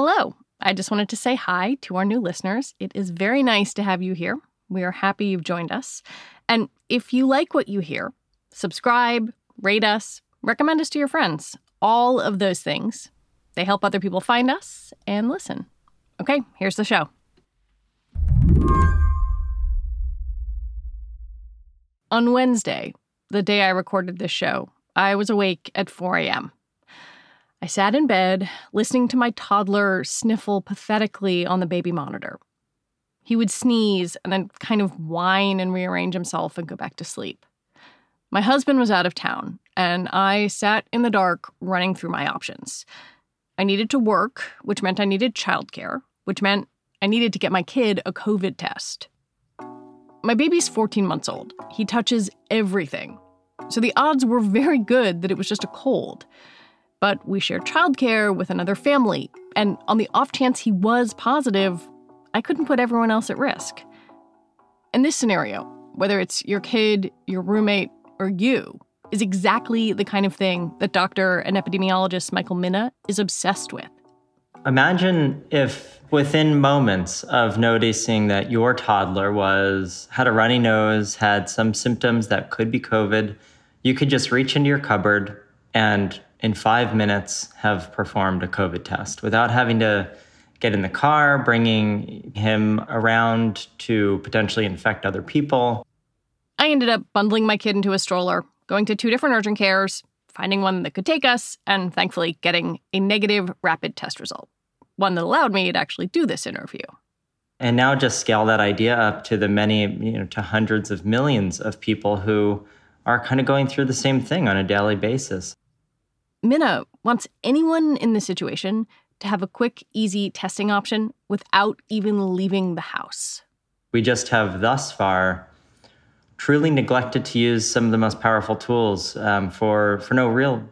Hello. I just wanted to say hi to our new listeners. It is very nice to have you here. We are happy you've joined us. And if you like what you hear, subscribe, rate us, recommend us to your friends. All of those things. They help other people find us and listen. Okay, here's the show. On Wednesday, the day I recorded this show, I was awake at 4 a.m. I sat in bed, listening to my toddler sniffle pathetically on the baby monitor. He would sneeze and then kind of whine and rearrange himself and go back to sleep. My husband was out of town, and I sat in the dark running through my options. I needed to work, which meant I needed childcare, which meant I needed to get my kid a COVID test. My baby's 14 months old. He touches everything. So the odds were very good that it was just a cold. But we shared childcare with another family, and on the off chance he was positive, I couldn't put everyone else at risk. In this scenario, whether it's your kid, your roommate, or you, is exactly the kind of thing that doctor and epidemiologist Michael Mina is obsessed with. Imagine if within moments of noticing that your toddler was had a runny nose, had some symptoms that could be COVID, you could just reach into your cupboard and in five minutes have performed a COVID test without having to get in the car, bringing him around to potentially infect other people. I ended up bundling my kid into a stroller, going to two different urgent cares, finding one that could take us, and thankfully getting a negative rapid test result, one that allowed me to actually do this interview. And now just scale that idea up to the many, you know, to hundreds of millions of people who are kind of going through the same thing on a daily basis. Mina wants anyone in this situation to have a quick, easy testing option without even leaving the house. We just have thus far truly neglected to use some of the most powerful tools um, for for no real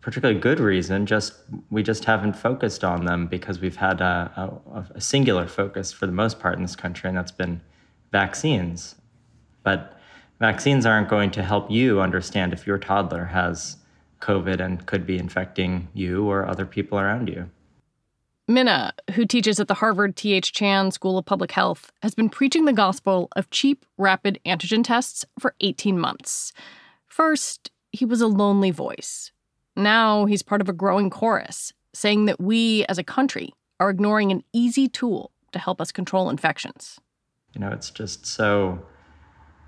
particularly good reason. Just we just haven't focused on them because we've had a, a, a singular focus for the most part in this country, and that's been vaccines. But vaccines aren't going to help you understand if your toddler has COVID and could be infecting you or other people around you. Mina, who teaches at the Harvard T.H. Chan School of Public Health, has been preaching the gospel of cheap, rapid antigen tests for 18 months. First, he was a lonely voice. Now he's part of a growing chorus saying that we as a country are ignoring an easy tool to help us control infections. You know, it's just so,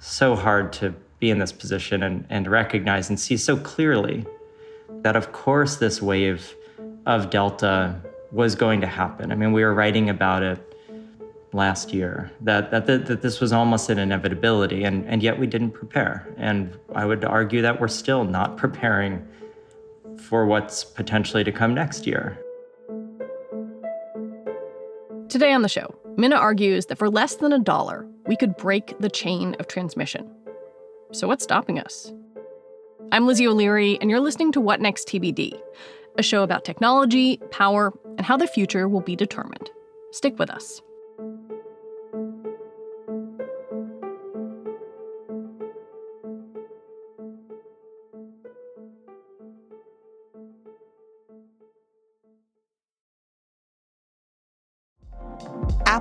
so hard to be in this position and, and recognize and see so clearly that, of course, this wave of Delta was going to happen. I mean, we were writing about it last year that, that, that, this was almost an inevitability, and, and yet we didn't prepare. And I would argue that we're still not preparing for what's potentially to come next year. Today on the show, Mina argues that for less than a dollar, we could break the chain of transmission. So, what's stopping us? I'm Lizzie O'Leary, and you're listening to What Next TBD, a show about technology, power, and how the future will be determined. Stick with us.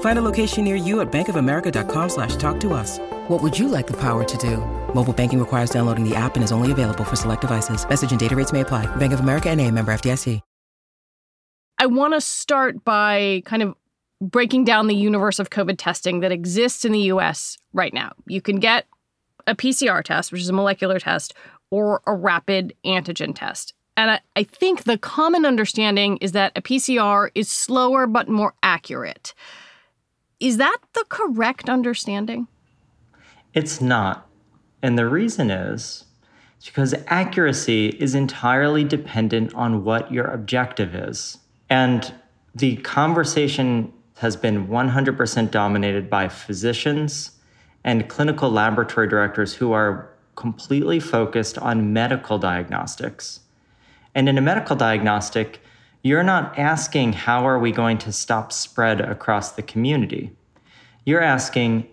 Find a location near you at bankofamerica.com slash talk to us. What would you like the power to do? Mobile banking requires downloading the app and is only available for select devices. Message and data rates may apply. Bank of America and a member FDIC. I want to start by kind of breaking down the universe of COVID testing that exists in the US right now. You can get a PCR test, which is a molecular test, or a rapid antigen test. And I, I, think the common understanding is that a PCR is slower but more accurate. Is that the correct understanding? It's not. And the reason is because accuracy is entirely dependent on what your objective is. And the conversation has been 100% dominated by physicians and clinical laboratory directors who are completely focused on medical diagnostics. And in a medical diagnostic, you're not asking how are we going to stop spread across the community. You're asking,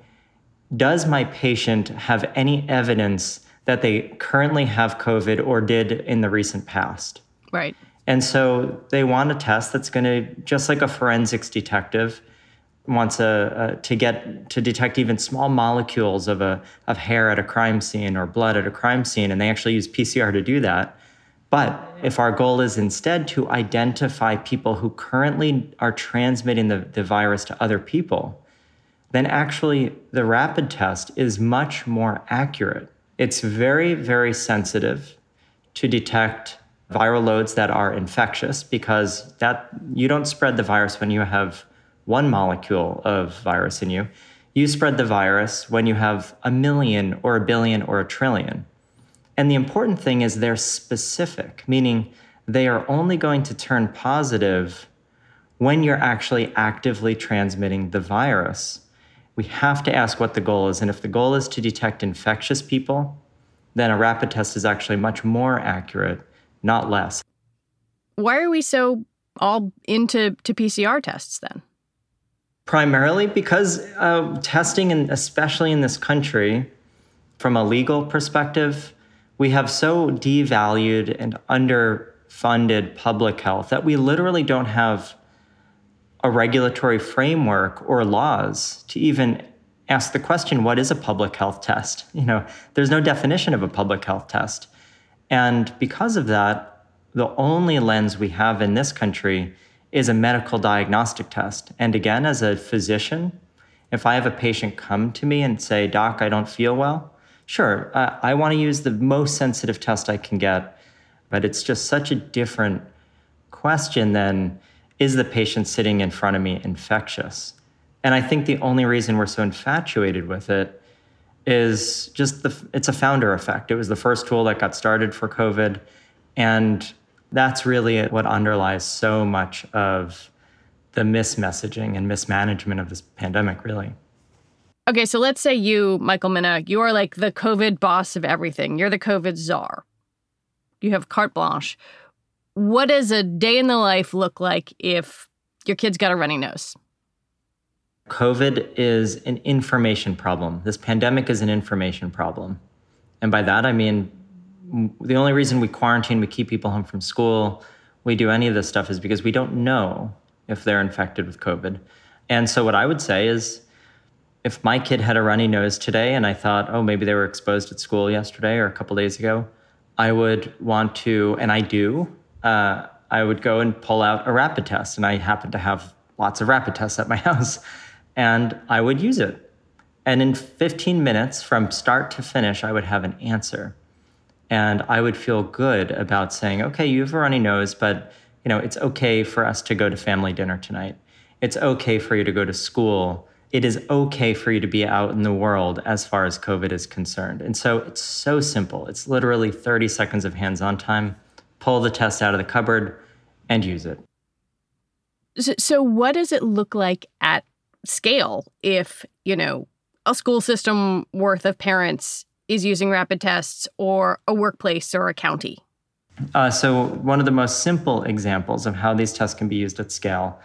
does my patient have any evidence that they currently have COVID or did in the recent past? Right. And so they want a test that's going to, just like a forensics detective wants a, a, to get to detect even small molecules of a of hair at a crime scene or blood at a crime scene, and they actually use PCR to do that. But if our goal is instead to identify people who currently are transmitting the, the virus to other people, then actually the rapid test is much more accurate. It's very, very sensitive to detect viral loads that are infectious because that you don't spread the virus when you have one molecule of virus in you. You spread the virus when you have a million or a billion or a trillion. And the important thing is they're specific, meaning they are only going to turn positive when you're actually actively transmitting the virus. We have to ask what the goal is. And if the goal is to detect infectious people, then a rapid test is actually much more accurate not less. Why are we so all into to PCR tests then? Primarily because uh, testing, and especially in this country, from a legal perspective, we have so devalued and underfunded public health that we literally don't have a regulatory framework or laws to even ask the question what is a public health test you know there's no definition of a public health test and because of that, the only lens we have in this country is a medical diagnostic test. And again, as a physician, if I have a patient come to me and say, Doc, I don't feel well, sure, uh, I want to use the most sensitive test I can get. But it's just such a different question than is the patient sitting in front of me infectious? And I think the only reason we're so infatuated with it is just the it's a founder effect. It was the first tool that got started for COVID and that's really what underlies so much of the mismessaging and mismanagement of this pandemic really. Okay, so let's say you, Michael Mina, you are like the COVID boss of everything. You're the COVID czar. You have carte blanche. What does a day in the life look like if your kid's got a runny nose? COVID is an information problem. This pandemic is an information problem. And by that, I mean, the only reason we quarantine, we keep people home from school, we do any of this stuff is because we don't know if they're infected with COVID. And so, what I would say is if my kid had a runny nose today and I thought, oh, maybe they were exposed at school yesterday or a couple days ago, I would want to, and I do, uh, I would go and pull out a rapid test. And I happen to have lots of rapid tests at my house and I would use it. And in 15 minutes from start to finish, I would have an answer. And I would feel good about saying, okay, you have a runny nose, but you know, it's okay for us to go to family dinner tonight. It's okay for you to go to school. It is okay for you to be out in the world as far as COVID is concerned. And so it's so simple. It's literally 30 seconds of hands on time. Pull the test out of the cupboard and use it. So, so what does it look like at scale if, you know, a school system worth of parents is using rapid tests or a workplace or a county? Uh, so, one of the most simple examples of how these tests can be used at scale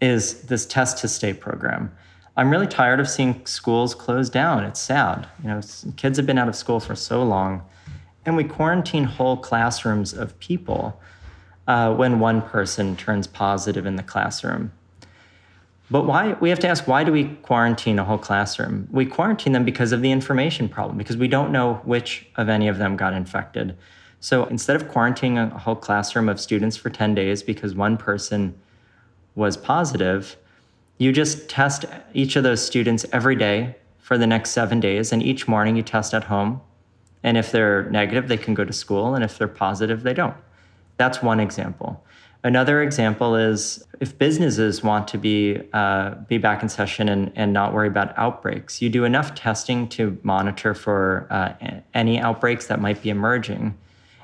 is this test to stay program. I'm really tired of seeing schools close down. It's sad. You know, kids have been out of school for so long, and we quarantine whole classrooms of people uh, when one person turns positive in the classroom. But why? We have to ask why do we quarantine a whole classroom? We quarantine them because of the information problem, because we don't know which of any of them got infected. So instead of quarantining a whole classroom of students for 10 days because one person was positive, you just test each of those students every day for the next seven days. And each morning you test at home. And if they're negative, they can go to school. And if they're positive, they don't. That's one example. Another example is if businesses want to be uh, be back in session and, and not worry about outbreaks, you do enough testing to monitor for uh, any outbreaks that might be emerging.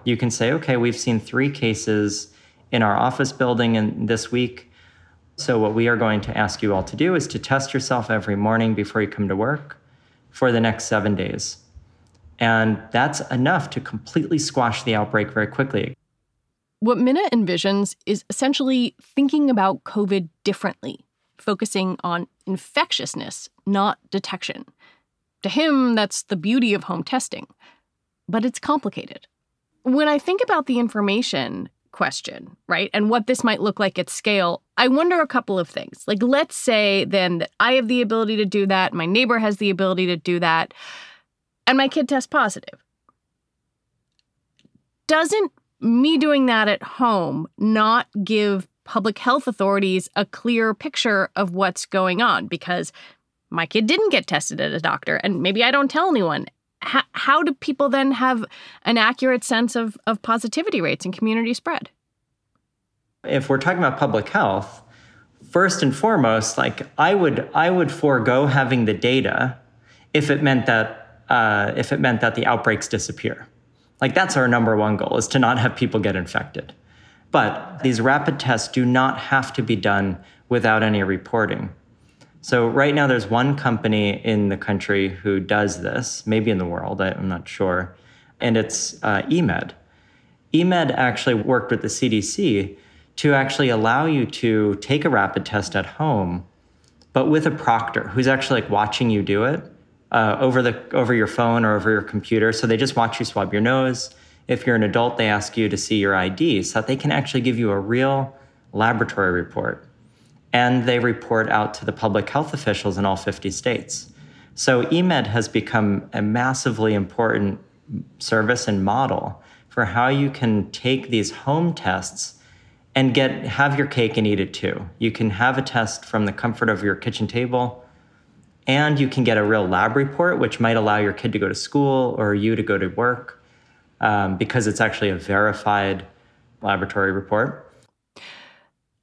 You can say, okay, we've seen three cases in our office building in this week. So what we are going to ask you all to do is to test yourself every morning before you come to work for the next seven days. And that's enough to completely squash the outbreak very quickly. What Mina envisions is essentially thinking about COVID differently, focusing on infectiousness, not detection. To him, that's the beauty of home testing. But it's complicated. When I think about the information question, right, and what this might look like at scale, I wonder a couple of things. Like, let's say then that I have the ability to do that, my neighbor has the ability to do that, and my kid tests positive. Doesn't me doing that at home not give public health authorities a clear picture of what's going on because my kid didn't get tested at a doctor and maybe I don't tell anyone. How, how do people then have an accurate sense of, of positivity rates and community spread? If we're talking about public health, first and foremost, like I would I would forego having the data if it meant that uh, if it meant that the outbreaks disappear. Like that's our number one goal is to not have people get infected. But these rapid tests do not have to be done without any reporting. So right now there's one company in the country who does this, maybe in the world, I'm not sure, and it's uh, eMed. eMed actually worked with the CDC to actually allow you to take a rapid test at home, but with a proctor who's actually like watching you do it uh, over the over your phone or over your computer. So they just watch you swab your nose. If you're an adult, they ask you to see your ID so that they can actually give you a real laboratory report. And they report out to the public health officials in all 50 states. So eMed has become a massively important service and model for how you can take these home tests and get have your cake and eat it too. You can have a test from the comfort of your kitchen table and you can get a real lab report, which might allow your kid to go to school or you to go to work um, because it's actually a verified laboratory report.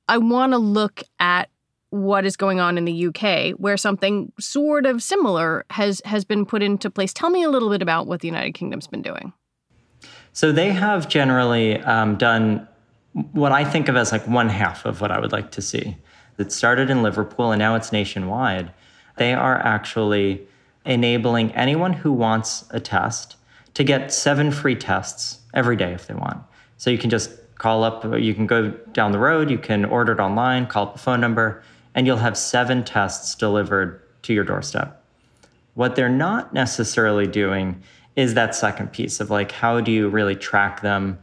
I want to look at what is going on in the UK, where something sort of similar has has been put into place. Tell me a little bit about what the United Kingdom's been doing. So they have generally um, done what I think of as like one half of what I would like to see. It started in Liverpool and now it's nationwide. They are actually enabling anyone who wants a test to get seven free tests every day if they want. So you can just call up, uh, you can go down the road, you can order it online, call up the phone number, and you'll have seven tests delivered to your doorstep. What they're not necessarily doing is that second piece of like, how do you really track them?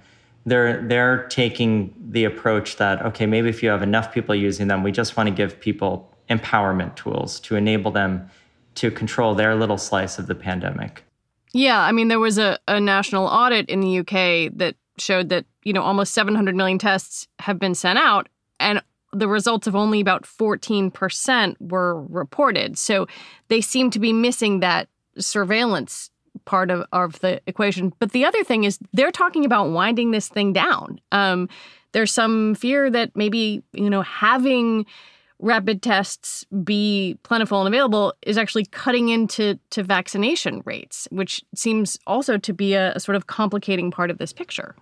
They're, they're taking the approach that, okay, maybe if you have enough people using them, we just want to give people empowerment tools to enable them to control their little slice of the pandemic. Yeah, I mean, there was a, a national audit in the UK that showed that, you know, almost 700 million tests have been sent out, and the results of only about 14% were reported. So they seem to be missing that surveillance part of, of the equation. But the other thing is they're talking about winding this thing down. Um, there's some fear that maybe, you know, having rapid tests be plentiful and available is actually cutting into to vaccination rates, which seems also to be a, a sort of complicating part of this picture.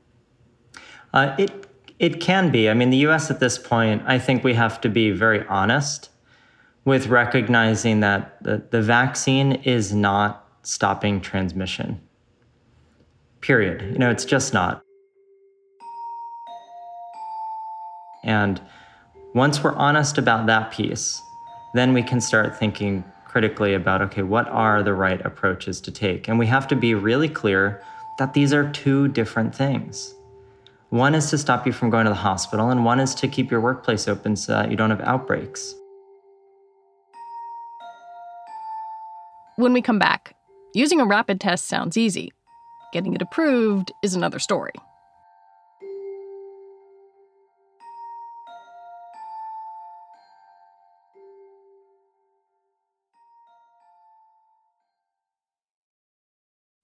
Uh, it it can be. I mean, the U.S. at this point, I think we have to be very honest with recognizing that the, the vaccine is not stopping transmission. Period. You know, it's just not. And once we're honest about that piece, then we can start thinking critically about okay, what are the right approaches to take? And we have to be really clear that these are two different things. One is to stop you from going to the hospital, and one is to keep your workplace open so that you don't have outbreaks. When we come back, using a rapid test sounds easy. Getting it approved is another story.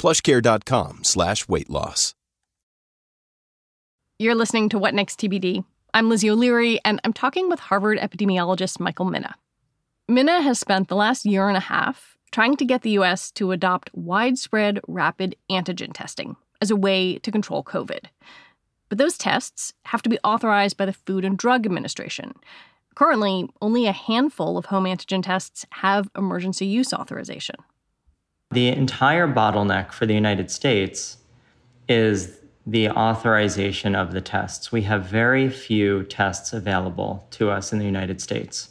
plushcare.com slash weight loss. You're listening to What Next TBD. I'm Lizzie O'Leary, and I'm talking with Harvard epidemiologist Michael Mina. Mina has spent the last year and a half trying to get the U.S. to adopt widespread rapid antigen testing as a way to control COVID. But those tests have to be authorized by the Food and Drug Administration. Currently, only a handful of home antigen tests have emergency use authorization. The entire bottleneck for the United States is the authorization of the tests. We have very few tests available to us in the United States.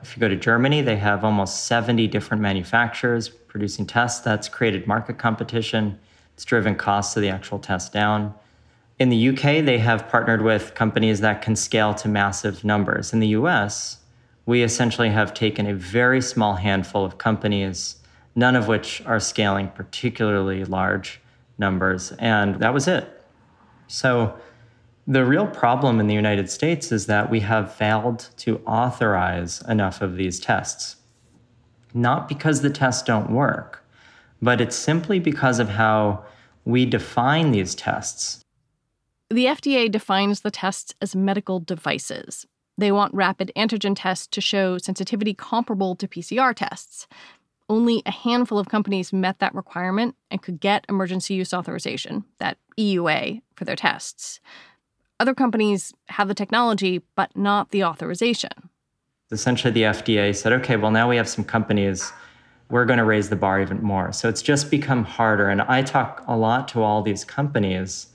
If you go to Germany, they have almost 70 different manufacturers producing tests. That's created market competition. It's driven costs of the actual test down. In the UK, they have partnered with companies that can scale to massive numbers. In the US, we essentially have taken a very small handful of companies none of which are scaling particularly large numbers. And that was it. So the real problem in the United States is that we have failed to authorize enough of these tests. Not because the tests don't work, but it's simply because of how we define these tests. The FDA defines the tests as medical devices. They want rapid antigen tests to show sensitivity comparable to PCR tests only a handful of companies met that requirement and could get emergency use authorization, that EUA, for their tests. Other companies have the technology, but not the authorization. Essentially, the FDA said, okay, well, now we have some companies, we're going to raise the bar even more. So it's just become harder. And I talk a lot to all these companies,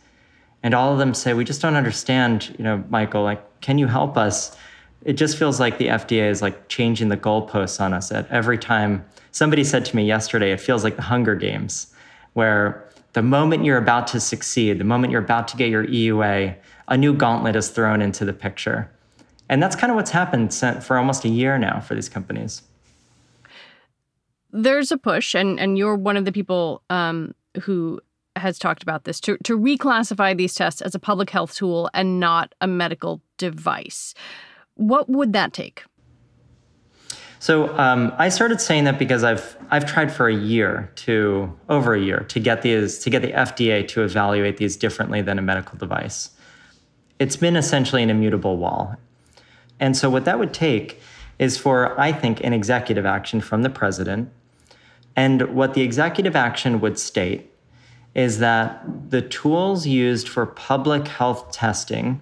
and all of them say, we just don't understand, you know, Michael, like, can you help us? It just feels like the FDA is like changing the goalposts on us at every time Somebody said to me yesterday, it feels like the Hunger Games, where the moment you're about to succeed, the moment you're about to get your EUA, a new gauntlet is thrown into the picture. And that's kind of what's happened for almost a year now for these companies. There's a push, and, and you're one of the people um, who has talked about this to, to reclassify these tests as a public health tool and not a medical device. What would that take? So um, I started saying that because I've I've tried for a year to over a year to get these to get the FDA to evaluate these differently than a medical device. It's been essentially an immutable wall, and so what that would take is for I think an executive action from the president, and what the executive action would state is that the tools used for public health testing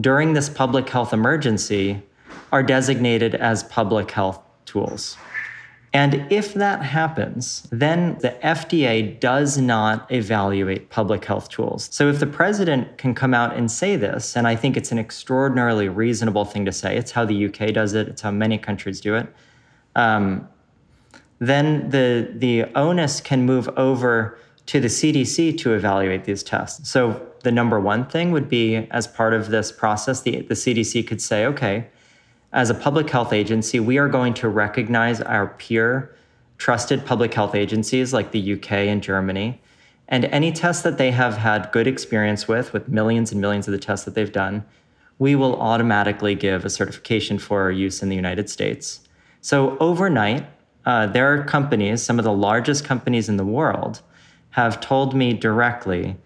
during this public health emergency are designated as public health tools. And if that happens, then the FDA does not evaluate public health tools. So if the president can come out and say this, and I think it's an extraordinarily reasonable thing to say, it's how the UK does it, it's how many countries do it, um, then the, the onus can move over to the CDC to evaluate these tests. So the number one thing would be as part of this process, the, the CDC could say, okay, as a public health agency, we are going to recognize our peer trusted public health agencies like the UK and Germany. And any tests that they have had good experience with, with millions and millions of the tests that they've done, we will automatically give a certification for use in the United States. So overnight, uh, there are companies, some of the largest companies in the world, have told me directly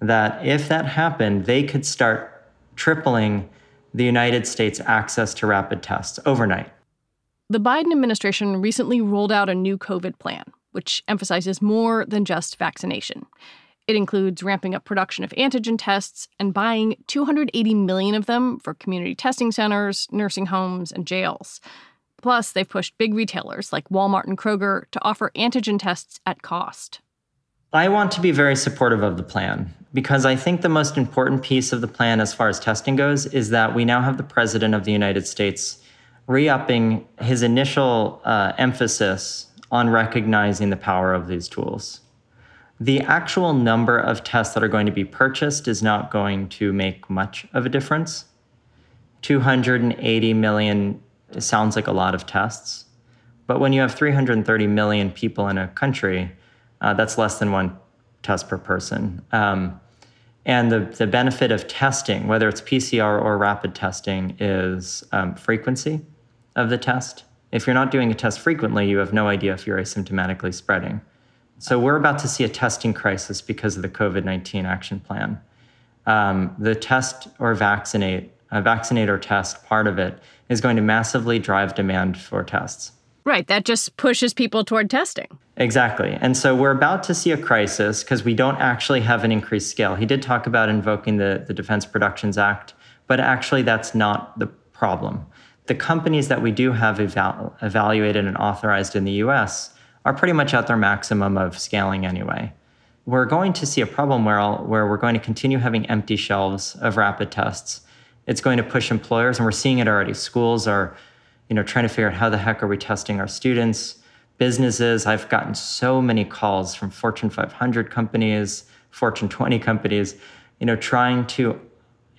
that if that happened, they could start tripling the United States access to rapid tests overnight. The Biden administration recently rolled out a new COVID plan, which emphasizes more than just vaccination. It includes ramping up production of antigen tests and buying 280 million of them for community testing centers, nursing homes, and jails. Plus, they've pushed big retailers like Walmart and Kroger to offer antigen tests at cost. I want to be very supportive of the plan because I think the most important piece of the plan as far as testing goes is that we now have the President of the United States re upping his initial uh, emphasis on recognizing the power of these tools. The actual number of tests that are going to be purchased is not going to make much of a difference. 280 million sounds like a lot of tests. But when you have 330 million people in a country, uh, that's less than one test per person. Um, and the, the benefit of testing, whether it's PCR or rapid testing, is um, frequency of the test. If you're not doing a test frequently, you have no idea if you're asymptomatically spreading. So we're about to see a testing crisis because of the COVID 19 action plan. Um, the test or vaccinate, a vaccinate or test part of it is going to massively drive demand for tests. Right. That just pushes people toward testing. Exactly. And so we're about to see a crisis because we don't actually have an increased scale. He did talk about invoking the, the Defense Productions Act, but actually that's not the problem. The companies that we do have eval- evaluated and authorized in the US are pretty much at their maximum of scaling anyway. We're going to see a problem where, where we're going to continue having empty shelves of rapid tests. It's going to push employers, and we're seeing it already. Schools are you know, trying to figure out how the heck are we testing our students, businesses. I've gotten so many calls from Fortune 500 companies, Fortune 20 companies, you know, trying to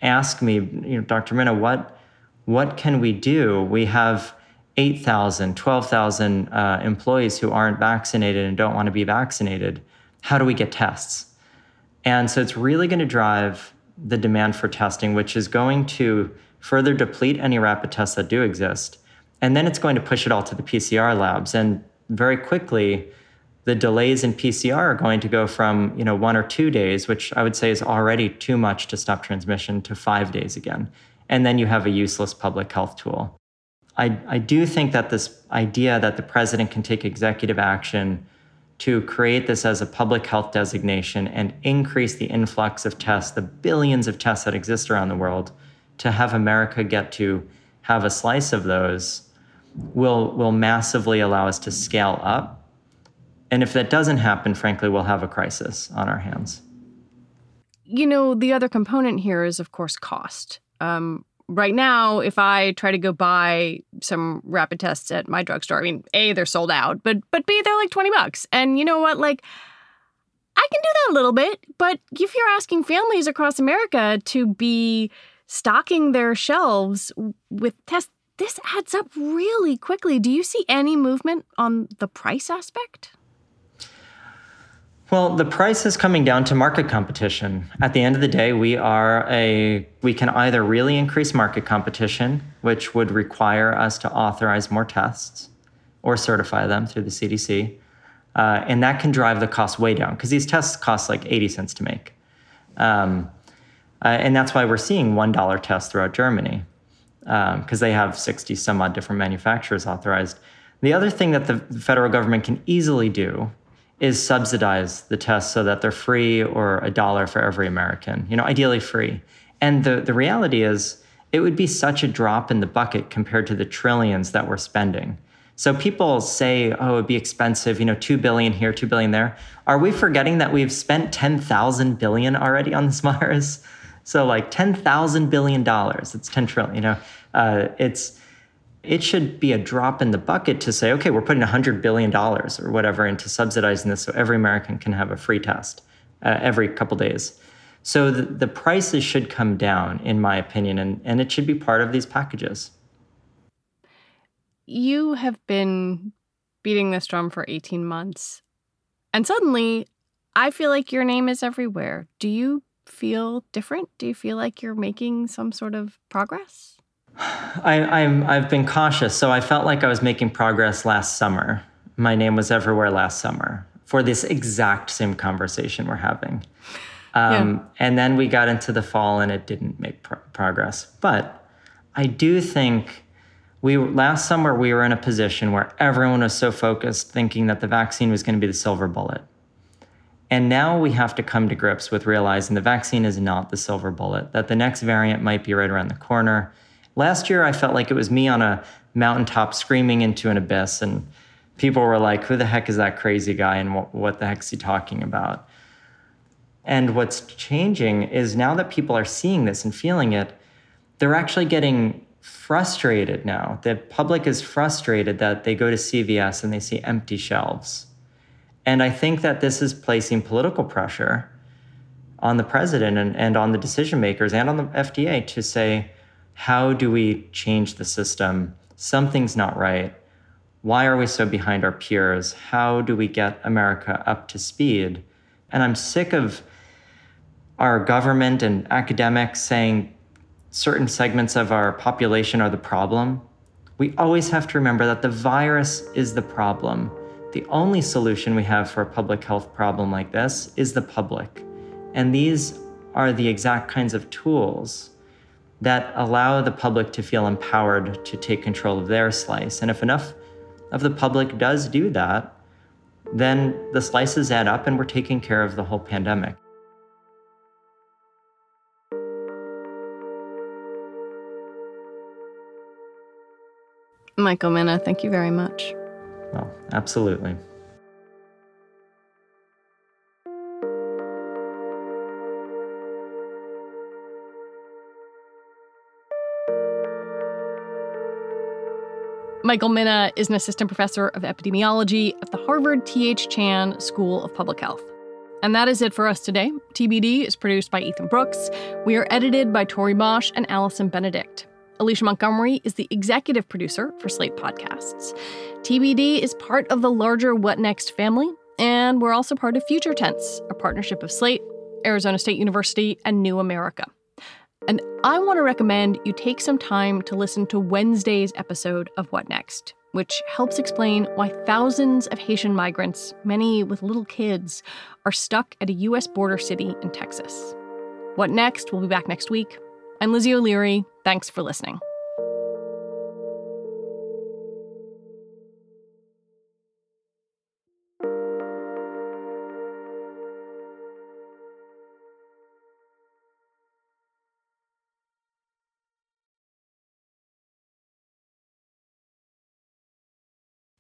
ask me, you know, Dr. Mina, what, what can we do? We have 8,000, 12,000 uh, employees who aren't vaccinated and don't want to be vaccinated. How do we get tests? And so it's really going to drive the demand for testing, which is going to further deplete any rapid tests that do exist and then it's going to push it all to the PCR labs. And very quickly, the delays in PCR are going to go from you know one or two days, which I would say is already too much to stop transmission, to five days again. And then you have a useless public health tool. I, I do think that this idea that the president can take executive action to create this as a public health designation and increase the influx of tests, the billions of tests that exist around the world, to have America get to have a slice of those will will massively allow us to scale up. And if that doesn't happen, frankly, we'll have a crisis on our hands. You know, the other component here is, of course, cost. Um, right now, if I try to go buy some rapid tests at my drugstore, I mean, A, they're sold out, but but B, they're like 20 bucks. And you know what? Like, I can do that a little bit, but if you're asking families across America to be stocking their shelves with tests this adds up really quickly. Do you see any movement on the price aspect? Well, the price is coming down to market competition. At the end of the day, we are a we can either really increase market competition, which would require us to authorize more tests or certify them through the CDC, uh, and that can drive the cost way down because these tests cost like 80 cents to make. Um, uh, and that's why we're seeing $1 tests throughout Germany because um, they have 60 some odd different manufacturers authorized. The other thing that the federal government can easily do is subsidize the tests so that they're free or a dollar for every American, you know, ideally free. And the, the reality is, it would be such a drop in the bucket compared to the trillions that we're spending. So people say, oh, it'd be expensive, you know, 2 billion here, 2 billion there. Are we forgetting that we've spent 10,000 billion already on this virus? So like 10,000 billion dollars, it's 10 trillion, you know, uh, it's, it should be a drop in the bucket to say, okay, we're putting $100 billion or whatever into subsidizing this so every American can have a free test uh, every couple days. So the, the prices should come down, in my opinion, and, and it should be part of these packages. You have been beating this drum for 18 months, and suddenly I feel like your name is everywhere. Do you feel different? Do you feel like you're making some sort of progress? I, I'm, I've been cautious. So I felt like I was making progress last summer. My name was everywhere last summer for this exact same conversation we're having. Um, yeah. And then we got into the fall and it didn't make pro- progress. But I do think we last summer we were in a position where everyone was so focused thinking that the vaccine was going to be the silver bullet. And now we have to come to grips with realizing the vaccine is not the silver bullet, that the next variant might be right around the corner. Last year, I felt like it was me on a mountaintop screaming into an abyss, and people were like, Who the heck is that crazy guy, and what, what the heck is he talking about? And what's changing is now that people are seeing this and feeling it, they're actually getting frustrated now. The public is frustrated that they go to CVS and they see empty shelves. And I think that this is placing political pressure on the president and, and on the decision makers and on the FDA to say, how do we change the system? Something's not right. Why are we so behind our peers? How do we get America up to speed? And I'm sick of our government and academics saying certain segments of our population are the problem, we always have to remember that the virus is the problem. The only solution we have for a public health problem like this is the public. And these are the exact kinds of tools that allow the public to feel empowered to take control of their slice. And if enough of the public does do that, then the slices add up and we're taking care of the whole pandemic. Michael Mina, thank you very much. Well, absolutely. Michael Mina is an assistant professor of epidemiology at the Harvard T.H. Chan School of Public Health. And that is it for us today. TBD is produced by Ethan Brooks. We are edited by Tori Bosch and Allison Benedict. Alicia Montgomery is the executive producer for Slate Podcasts. TBD is part of the larger What Next family, and we're also part of Future Tense, a partnership of Slate, Arizona State University, and New America. And I want to recommend you take some time to listen to Wednesday's episode of What Next, which helps explain why thousands of Haitian migrants, many with little kids, are stuck at a U.S. border city in Texas. What Next? We'll be back next week. I'm Lizzie O'Leary. Thanks for listening.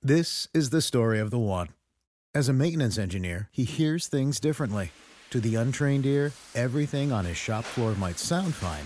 This is the story of the one. As a maintenance engineer, he hears things differently. To the untrained ear, everything on his shop floor might sound fine